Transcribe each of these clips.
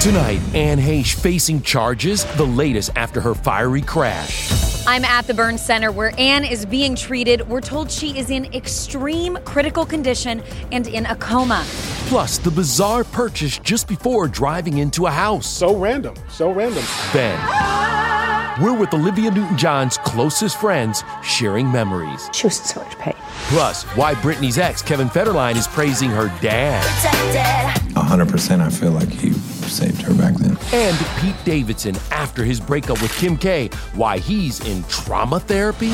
Tonight, Anne Heche facing charges, the latest after her fiery crash. I'm at the Burn Center where Anne is being treated. We're told she is in extreme critical condition and in a coma. Plus, the bizarre purchase just before driving into a house. So random, so random. Then, we're with Olivia Newton John's closest friends sharing memories. She was in so much pain. Plus, why Britney's ex, Kevin Federline, is praising her dad. 100% I feel like he saved her back then. And Pete Davidson after his breakup with Kim K, why he's in trauma therapy.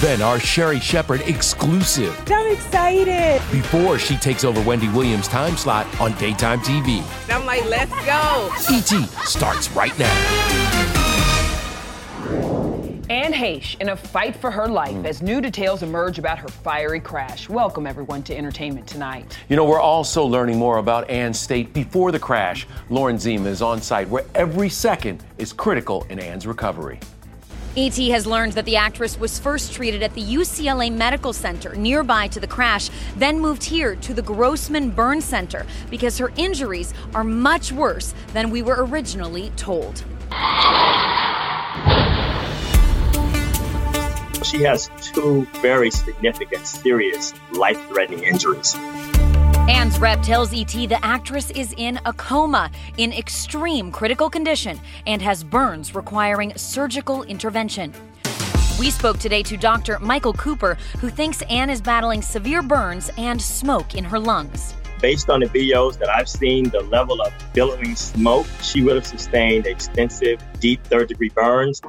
Then our Sherri Shepherd exclusive. I'm excited. Before she takes over Wendy Williams' time slot on daytime TV. I'm like, let's go. ET starts right now. Anne Heche in a fight for her life mm. as new details emerge about her fiery crash. Welcome, everyone, to Entertainment Tonight. You know, we're also learning more about Anne's state before the crash. Lauren Zima is on site where every second is critical in Anne's recovery. ET has learned that the actress was first treated at the UCLA Medical Center nearby to the crash, then moved here to the Grossman Burn Center because her injuries are much worse than we were originally told. She has two very significant, serious, life threatening injuries. Anne's rep tells ET the actress is in a coma, in extreme critical condition, and has burns requiring surgical intervention. We spoke today to Dr. Michael Cooper, who thinks Anne is battling severe burns and smoke in her lungs. Based on the videos that I've seen, the level of billowing smoke, she would have sustained extensive, deep third degree burns.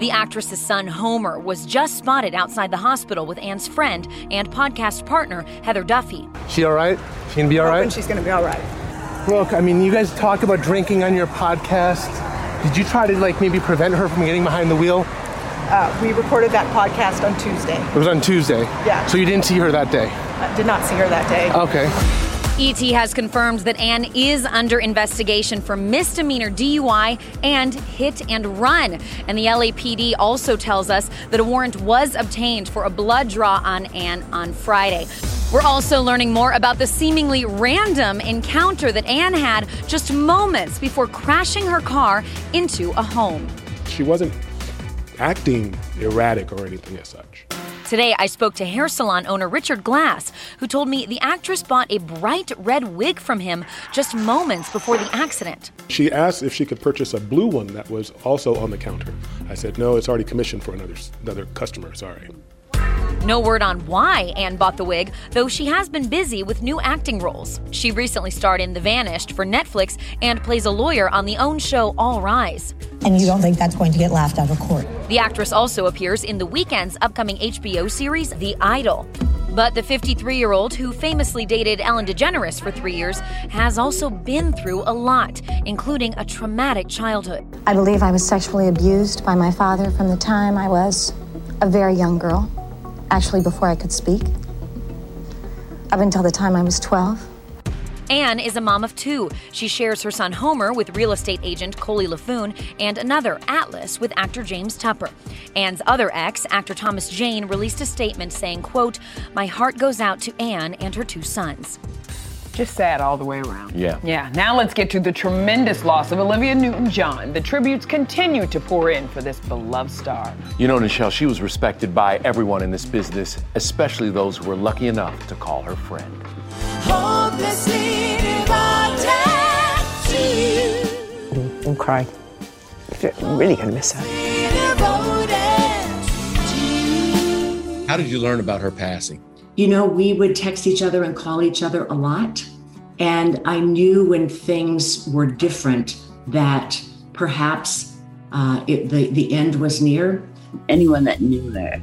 The actress's son, Homer, was just spotted outside the hospital with Anne's friend and podcast partner, Heather Duffy. She all right? She gonna be all right? She's gonna be all right. Look, I mean, you guys talk about drinking on your podcast. Did you try to like maybe prevent her from getting behind the wheel? Uh, we recorded that podcast on Tuesday. It was on Tuesday. Yeah. So you didn't see her that day. I did not see her that day. Okay. ET has confirmed that Anne is under investigation for misdemeanor DUI and hit and run. And the LAPD also tells us that a warrant was obtained for a blood draw on Anne on Friday. We're also learning more about the seemingly random encounter that Anne had just moments before crashing her car into a home. She wasn't acting erratic or anything as such. Today, I spoke to hair salon owner Richard Glass, who told me the actress bought a bright red wig from him just moments before the accident. She asked if she could purchase a blue one that was also on the counter. I said, no, it's already commissioned for another, another customer, sorry. No word on why Anne bought the wig, though she has been busy with new acting roles. She recently starred in The Vanished for Netflix and plays a lawyer on the OWN show All Rise. And you don't think that's going to get laughed out of court? The actress also appears in the Weeknd's upcoming HBO series The Idol. But the 53 year old, who famously dated Ellen DeGeneres for three years, has also been through a lot, including a traumatic childhood. I believe I was sexually abused by my father from the time I was a very young girl actually before I could speak, up until the time I was 12. Anne is a mom of two. She shares her son Homer with real estate agent Coley Laffoon and another, Atlas, with actor James Tupper. Anne's other ex, actor Thomas Jane, released a statement saying, quote, My heart goes out to Anne and her two sons. Just sad all the way around. Yeah. Yeah. Now let's get to the tremendous loss of Olivia Newton John. The tributes continue to pour in for this beloved star. You know, Nischelle, she was respected by everyone in this business, especially those who were lucky enough to call her friend. I'm crying. I'm really going to miss her. How did you learn about her passing? You know, we would text each other and call each other a lot. And I knew when things were different that perhaps uh, it, the, the end was near. Anyone that knew her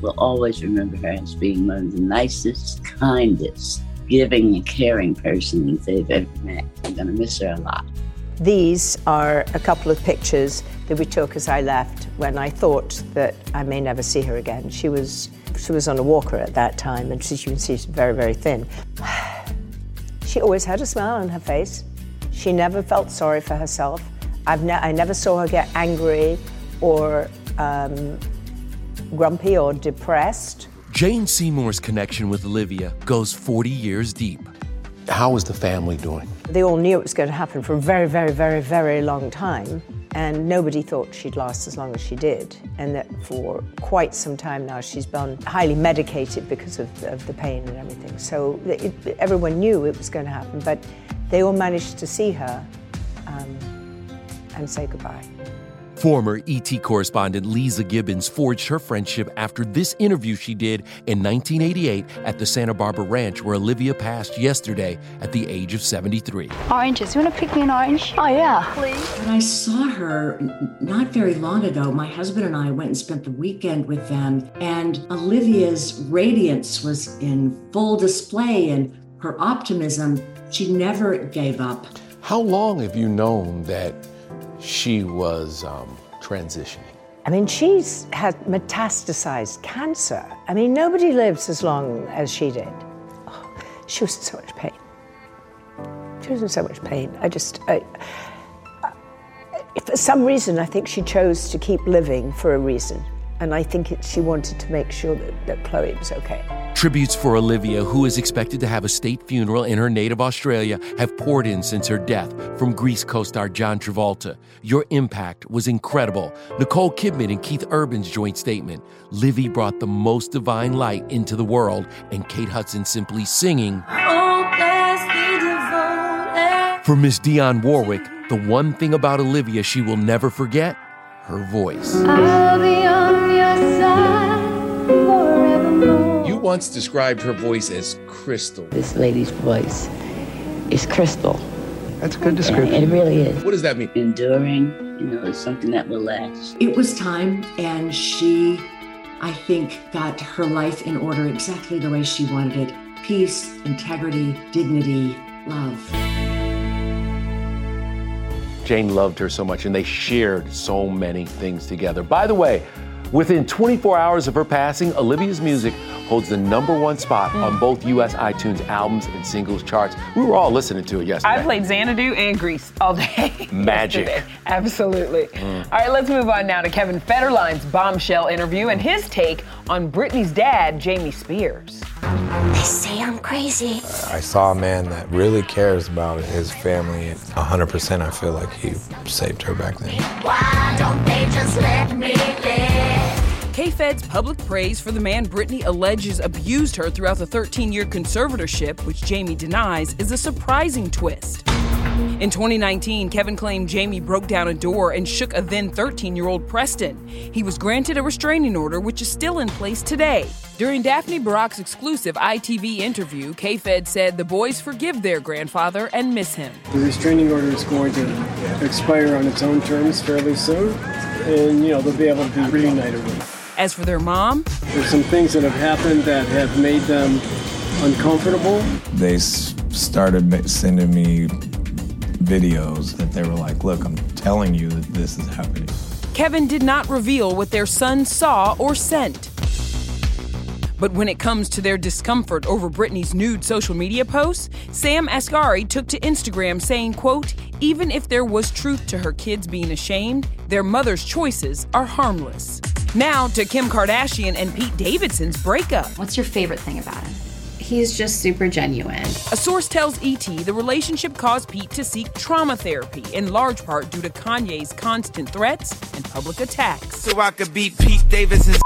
will always remember her as being one of the nicest, kindest, giving, and caring persons they've ever met. I'm going to miss her a lot. These are a couple of pictures that we took as I left when I thought that I may never see her again. She was she was on a walker at that time, and as you can see, she's very, very thin. She always had a smile on her face. She never felt sorry for herself. I've ne- I never saw her get angry or um, grumpy or depressed. Jane Seymour's connection with Olivia goes 40 years deep. How is the family doing? They all knew it was going to happen for a very, very, very, very long time. And nobody thought she'd last as long as she did. And that for quite some time now, she's been highly medicated because of, of the pain and everything. So it, everyone knew it was going to happen, but they all managed to see her um, and say goodbye. Former ET correspondent Leeza Gibbons forged her friendship after this interview she did in 1988 at the Santa Barbara Ranch where Olivia passed yesterday at the age of 73. Oranges. You want to pick me an orange? Oh, yeah. Please. When I saw her not very long ago, my husband and I went and spent the weekend with them, and Olivia's radiance was in full display and her optimism. She never gave up. How long have you known that she was um, transitioning? I mean, she's had metastasized cancer. I mean, nobody lives as long as she did. Oh, she was in so much pain. She was in so much pain. I just, I, I, for some reason, I think she chose to keep living for a reason. And I think it, she wanted to make sure that, that Chloe was okay. Tributes for Olivia, who is expected to have a state funeral in her native Australia, have poured in since her death from Grease co star John Travolta. Your impact was incredible. Nicole Kidman and Keith Urban's joint statement Livy brought the most divine light into the world, and Kate Hudson simply singing. For Miss Dionne Warwick, the one thing about Olivia she will never forget her voice. Once described her voice as crystal. This lady's voice is crystal. That's a good description. It really is. What does that mean? Enduring, you know, it's something that will last. It was time, and she, I think, got her life in order exactly the way she wanted it peace, integrity, dignity, love. Jane loved her so much, and they shared so many things together. By the way, Within 24 hours of her passing, Olivia's music holds the number one spot hmm. on both U.S. iTunes albums and singles charts. We were all listening to it yesterday. I played Xanadu and Grease all day. Magic. yesterday. Absolutely. Hmm. All right, let's move on now to Kevin Federline's bombshell interview and his take on Britney's dad, Jamie Spears. They say I'm crazy. I saw a man that really cares about his family. and 100% I feel like he saved her back then. Why don't they just let me live? K-Fed's public praise for the man Britney alleges abused her throughout the 13-year conservatorship, which Jamie denies, is a surprising twist. In 2019, Kevin claimed Jamie broke down a door and shook a then 13 year old Preston. He was granted a restraining order, which is still in place today. During Daphne Barak's exclusive ITV interview, K Fed said the boys forgive their grandfather and miss him. The restraining order is going to expire on its own terms fairly soon, and you know they'll be able to be reunited with. As for their mom, There's some things that have happened that have made them uncomfortable. They s- started sending me videos that they were like, look, I'm telling you that this is happening. Kevin did not reveal what their son saw or sent. But when it comes to their discomfort over Britney's nude social media posts, Sam Asghari took to Instagram saying, quote, even if there was truth to her kids being ashamed, their mother's choices are harmless. Now to Kim Kardashian and Pete Davidson's breakup. What's your favorite thing about him? He's just super genuine. A source tells ET the relationship caused Pete to seek trauma therapy, in large part due to Kanye's constant threats and public attacks. So I could beat Pete Davidson's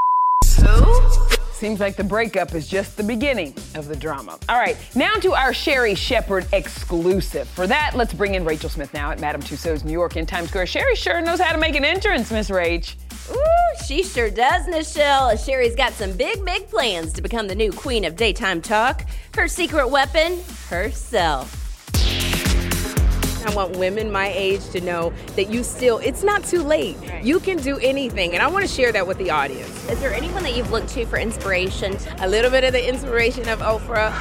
Seems like the breakup is just the beginning of the drama. All right, now to our Sherri Shepherd exclusive. For that, let's bring in Rachel Smith now at Madame Tussauds New York in Times Square. Sherri sure knows how to make an entrance, Miss Rach. Ooh, she sure does, Nischelle. Sherri's got some big, big plans to become the new queen of daytime talk. Her secret weapon, herself. I want women my age to know that you still, it's not too late. You can do anything. And I want to share that with the audience. Is there anyone that you've looked to for inspiration? A little bit of the inspiration of Oprah,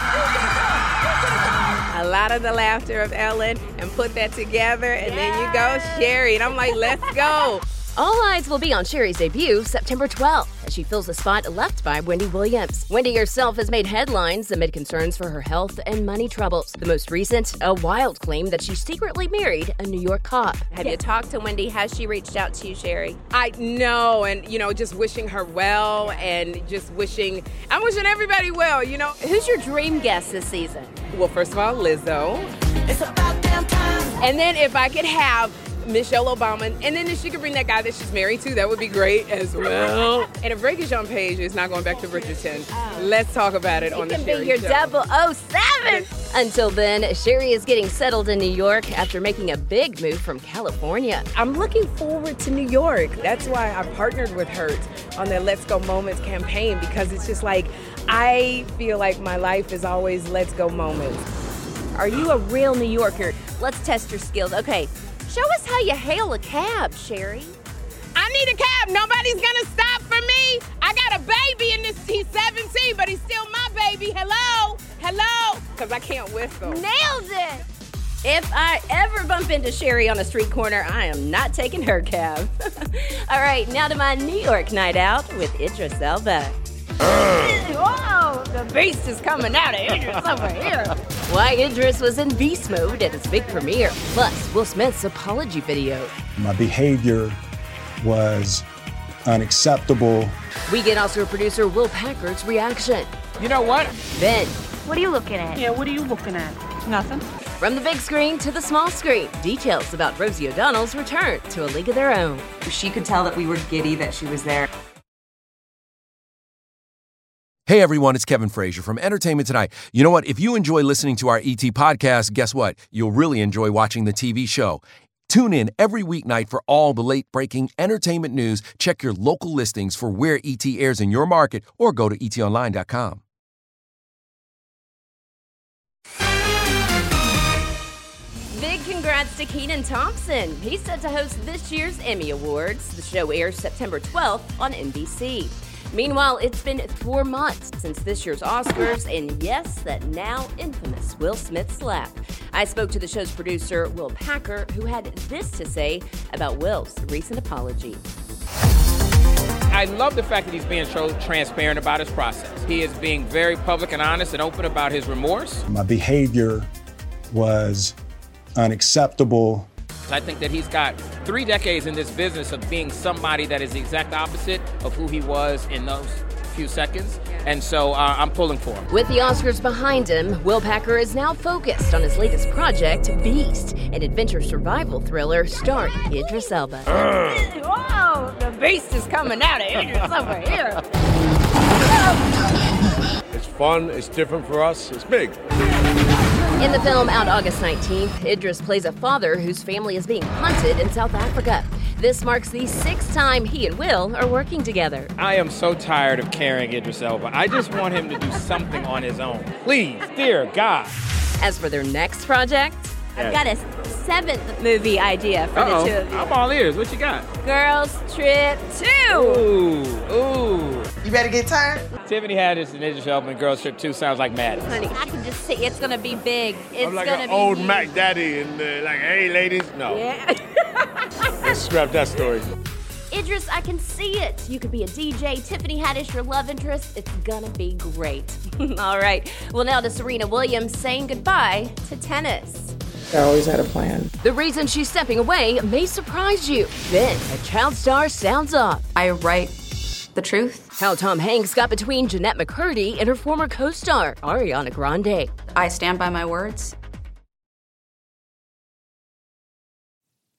a lot of the laughter of Ellen, and put that together. And then you go, Sherri. And I'm like, let's go. All eyes will be on Sherri's debut September 12th as she fills the spot left by Wendy Williams. Wendy herself has made headlines amid concerns for her health and money troubles. The most recent, a wild claim that she secretly married a New York cop. Have you talked to Wendy? Has she reached out to you, Sherri? I know, and you know, just wishing her well, and just wishing I'm wishing everybody well. You know, who's your dream guest this season? Well, first of all, Lizzo. It's about damn time. And then if I could have Michelle Obama, and then if she could bring that guy that she's married to, that would be great as well. and if Regé-Jean Page is not going back to Bridgerton, oh. let's talk about it on the can Sherri be your Show. 007. Until then, Sherri is getting settled in New York after making a big move from California. I'm looking forward to New York. That's why I partnered with Hertz on their Let's Go Moments campaign because it's just like I feel like my life is always Let's Go Moments. Are you a real New Yorker? Let's test your skills. Okay, show us how you hail a cab, Sherri. I need a cab. Nobody's gonna stop for me. I got a baby in this. He's 17, but he's still my baby. Hello, hello. Cause I can't whistle. Nailed it. If I ever bump into Sherri on a street corner, I am not taking her cab. All right, now to my New York night out with Idris Elba. Uh. Whoa, the beast is coming out of Idris over here. Why Idris was in beast mode at his big premiere. Plus, Will Smith's apology video. My behavior was unacceptable. We get Oscar producer Will Packer's reaction. You know what? Then, What are you looking at? Yeah, what are you looking at? Nothing. from the big screen to the small screen, details about Rosie O'Donnell's return to a league of their own. She could tell that we were giddy that she was there. Hey everyone, it's Kevin Frazier from Entertainment Tonight. You know what? If you enjoy listening to our ET podcast, guess what? You'll really enjoy watching the TV show. Tune in every weeknight for all the late breaking entertainment news. Check your local listings for where ET airs in your market or go to etonline.com. Big congrats to Kenan Thompson. He's set to host this year's Emmy Awards. The show airs September 12th on NBC. Meanwhile, it's been four months since this year's Oscars, and yes, that now infamous Will Smith slap. I spoke to the show's producer, Will Packer, who had this to say about Will's recent apology. I love the fact that he's being so transparent about his process. He is being very public and honest and open about his remorse. My behavior was unacceptable. I think that he's got three decades in this business of being somebody that is the exact opposite of who he was in those few seconds. And so uh, I'm pulling for him. With the Oscars behind him, Will Packer is now focused on his latest project, Beast, an adventure survival thriller starring Idris Elba. Whoa, the beast is coming out of Idris over here. It's fun, it's different for us, it's big. In the film out August 19th, Idris plays a father whose family is being hunted in South Africa. This marks the sixth time he and Will are working together. I am so tired of carrying Idris Elba. I just want him to do something on his own. Please, dear God. As for their next project, I've got a seventh movie idea for Uh-oh. the two of you. I'm all ears. What you got? Girls Trip 2. Ooh, ooh. You better get tired. Tiffany Haddish and Idris Elba in Girls Trip 2 sounds like madness. Honey, I can just see it's gonna be big. It's I'm like gonna an be old huge. Mac Daddy and uh, like, hey ladies, no. Yeah. Let's scrap that story. Idris, I can see it. You could be a DJ. Tiffany Haddish, your love interest. It's gonna be great. All right. Well, now to Serena Williams saying goodbye to tennis. I always had a plan. The reason she's stepping away may surprise you. Then a child star sounds off. I write the truth. How Tom Hanks got between Jennette McCurdy and her former co-star Ariana Grande. I stand by my words.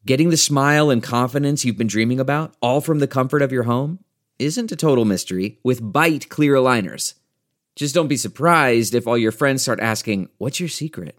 Getting the smile and confidence you've been dreaming about, all from the comfort of your home, isn't a total mystery with Byte clear aligners. Just don't be surprised if all your friends start asking, What's your secret?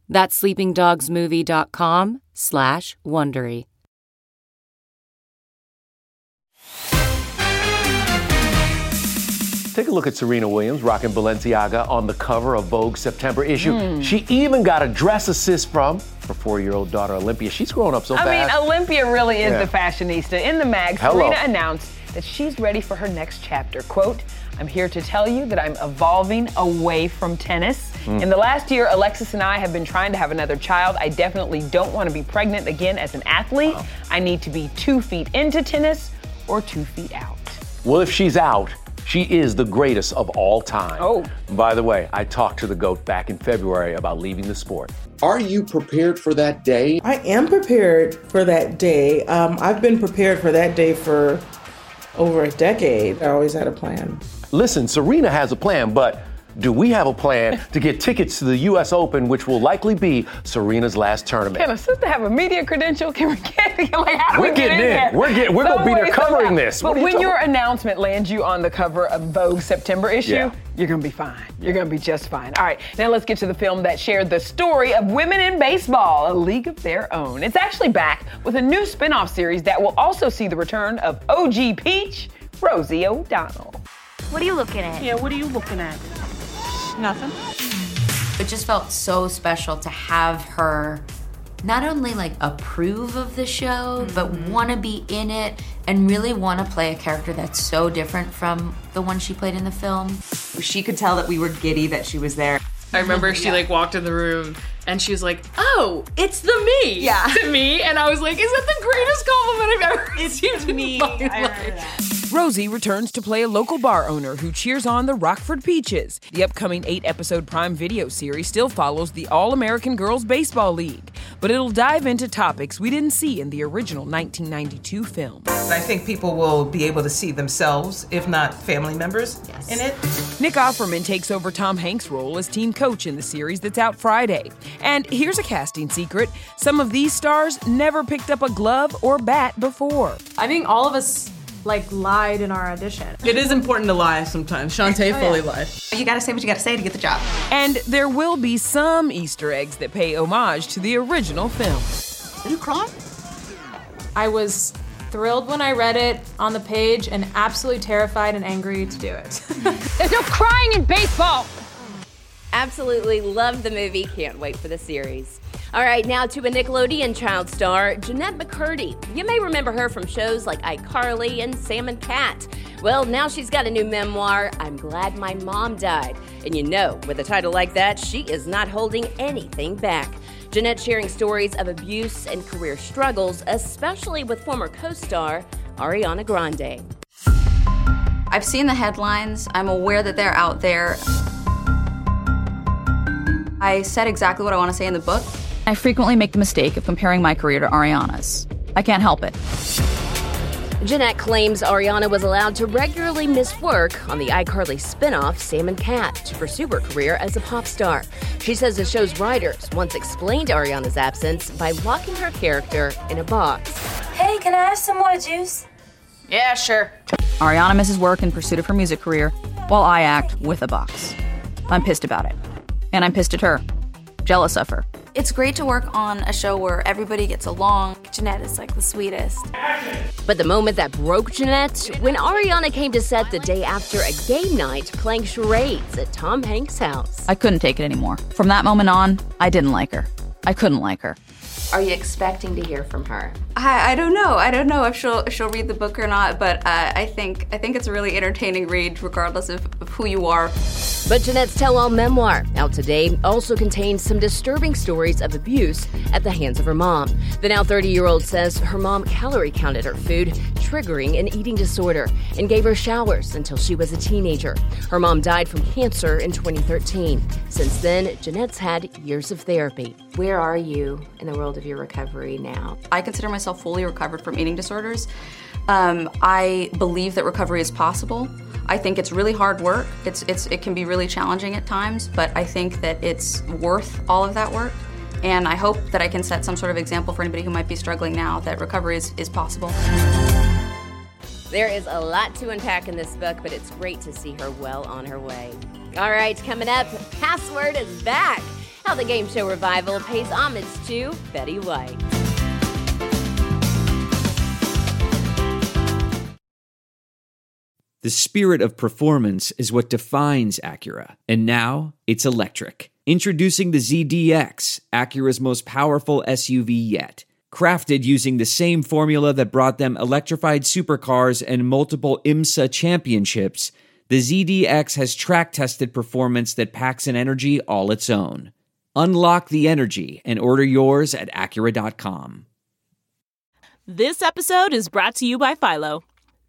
That's sleepingdogsmovie.com slash Wondery. Take a look at Serena Williams rocking Balenciaga on the cover of Vogue's September issue. Hmm. She even got a dress assist from her four-year-old daughter Olympia. She's grown up so fast. I mean. Olympia really is Yeah. the fashionista. In the mag, Hello. Serena announced that she's ready for her next chapter. Quote, I'm here to tell you that I'm evolving away from tennis. Mm. In the last year, Alexis and I have been trying to have another child. I definitely don't want to be pregnant again as an athlete. I need to be two feet into tennis or two feet out. Well, if she's out, she is the greatest of all time. Oh. By the way, I talked to the GOAT back in February about leaving the sport. Are you prepared for that day? I am prepared for that day. Um, I've been prepared for that day for over a decade. I always had a plan. Listen, Serena has a plan, but do we have a plan to get tickets to the U.S. Open, which will likely be Serena's last tournament? Can a sister have a media credential? Can we get like how do We're we get getting in in. there? We're getting- we're gonna be there covering somehow. this. But you when talking- your announcement lands you on the cover of Vogue September issue, Yeah. you're gonna be fine. You're gonna be just fine. All right, now let's get to the film that shared the story of women in baseball, a league of their own. It's actually back with a new spin-off series that will also see the return of OG Peach, Rosie O'Donnell. What are you looking at? Yeah, what are you looking at? Nothing. It just felt so special to have her not only like approve of the show, but mm-hmm. want to be in it and really want to play a character that's so different from the one she played in the film. She could tell that we were giddy that she was there. I remember she like walked in the room and she was like, "Oh, it's the me." Yeah. To me, and I was like, "Is that the greatest compliment I've ever it's received in me?" My life. Rosie returns to play a local bar owner who cheers on the Rockford Peaches. The upcoming eight episode Prime Video series still follows the All American Girls Baseball League. but it'll dive into topics we didn't see in the original 1992 film. I think people will be able to see themselves, if not family members, in it. Nick Offerman takes over Tom Hanks' role as team coach in the series that's out Friday. And here's a casting secret some of these stars never picked up a glove or bat before. I think all of us like lied in our audition. It is important to lie sometimes. Shantae Oh, fully yeah. lied. You gotta say what you gotta say to get the job. And there will be some Easter eggs that pay homage to the original film. Did you cry? I was thrilled when I read it on the page and absolutely terrified and angry to do it. There's no crying in baseball. Absolutely love the movie. Can't wait for the series. All right, now to a Nickelodeon child star, Jennette McCurdy. You may remember her from shows like iCarly and Sam and Cat. Well, now she's got a new memoir, I'm Glad My Mom Died. And you know, with a title like that, she is not holding anything back. Jennette sharing stories of abuse and career struggles, especially with former co star Ariana Grande. I've seen the headlines. I'm aware that they're out there. I said exactly what I want to say in the book. I frequently make the mistake of comparing my career to Ariana's. I can't help it. Jennette claims Ariana was allowed to regularly miss work on the iCarly spinoff Sam and Cat to pursue her career as a pop star. She says the show's writers once explained Ariana's absence by locking her character in a box. Hey, can I have some more juice? Yeah, sure. Ariana misses work in pursuit of her music career, while I act with a box. I'm pissed about it. And I'm pissed at her. Jealous of her. It's great to work on a show where everybody gets along. Jennette is like the sweetest. But the moment that broke Jennette, when Ariana came to set the day after a game night playing charades at Tom Hanks' house. I couldn't take it anymore. From that moment on, I didn't like her. I couldn't like her. Are you expecting to hear from her? I, I don't know. I don't know if she'll if she'll read the book or not, but uh, I think I think it's a really entertaining read, regardless of, of who you are. But Jennette's tell all memoir, out today, also contains some disturbing stories of abuse at the hands of her mom. The now 30 year old says her mom calorie counted her food, triggering an eating disorder, and gave her showers until she was a teenager. Her mom died from cancer in 2013. Since then, Jennette's had years of therapy. Where are you in the world of your recovery now? I consider myself fully recovered from eating disorders. Um, I believe that recovery is possible. I think it's really hard work. It's, it's, it can be really challenging at times, but I think that it's worth all of that work. And I hope that I can set some sort of example for anybody who might be struggling now that recovery is, is possible. There is a lot to unpack in this book, but it's great to see her well on her way. All right, coming up, Password is back. How the game show revival pays homage to Betty White. The spirit of performance is what defines Acura, and now it's electric. Introducing the ZDX, Acura's most powerful SUV yet. Crafted using the same formula that brought them electrified supercars and multiple IMSA championships, the ZDX has track tested performance that packs an energy all its own. Unlock the energy and order yours at Acura.com. This episode is brought to you by Philo.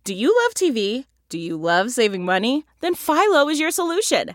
Do you love TV? Do you love saving money? Then Philo is your solution.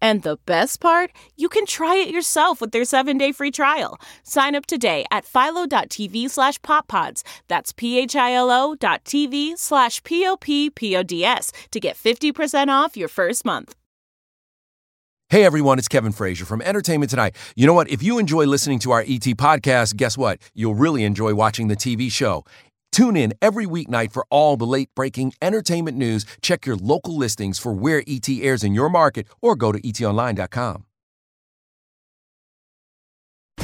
And the best part, you can try it yourself with their 7-day free trial. Sign up today at philo.tv slash poppods. That's p-h-i-l-o dot tv slash p-o-p-p-o-d-s to get 50% off your first month. Hey everyone, it's Kevin Frazier from Entertainment Tonight. You know what? If you enjoy listening to our ET podcast, guess what? You'll really enjoy watching the TV show. Tune in every weeknight for all the late breaking entertainment news. Check your local listings for where ET airs in your market or go to etonline.com.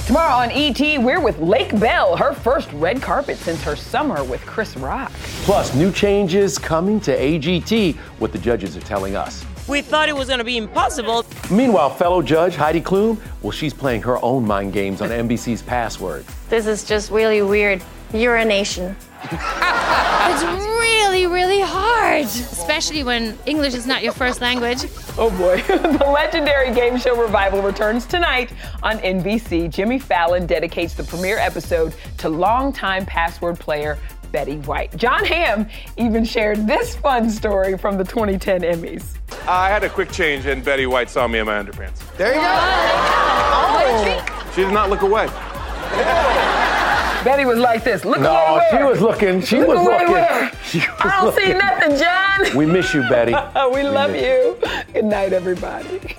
Tomorrow on ET, we're with Lake Bell, her first red carpet since her summer with Chris Rock. Plus, new changes coming to AGT, what the judges are telling us. We thought it was going to be impossible. Meanwhile, fellow judge Heidi Klum, well, she's playing her own mind games on NBC's Password. This is just really weird. Urination. It's really, really hard, especially when English is not your first language. Oh boy. the legendary game show revival returns tonight on NBC. Jimmy Fallon dedicates the premiere episode to longtime password player Betty White. Jon Hamm even shared this fun story from the 2010 Emmys. I had a quick change and Betty White saw me in my underpants. There you go. Oh. oh. She did not look away. Betty was like this. Look No, away she was looking. She Look was away looking. where? She was I don't see nothing, Jon. We miss you, Betty. we love you. Good night, everybody.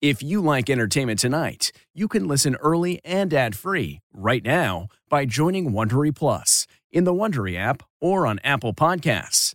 If you like entertainment tonight, you can listen early and ad-free right now by joining Wondery Plus in the Wondery app or on Apple Podcasts.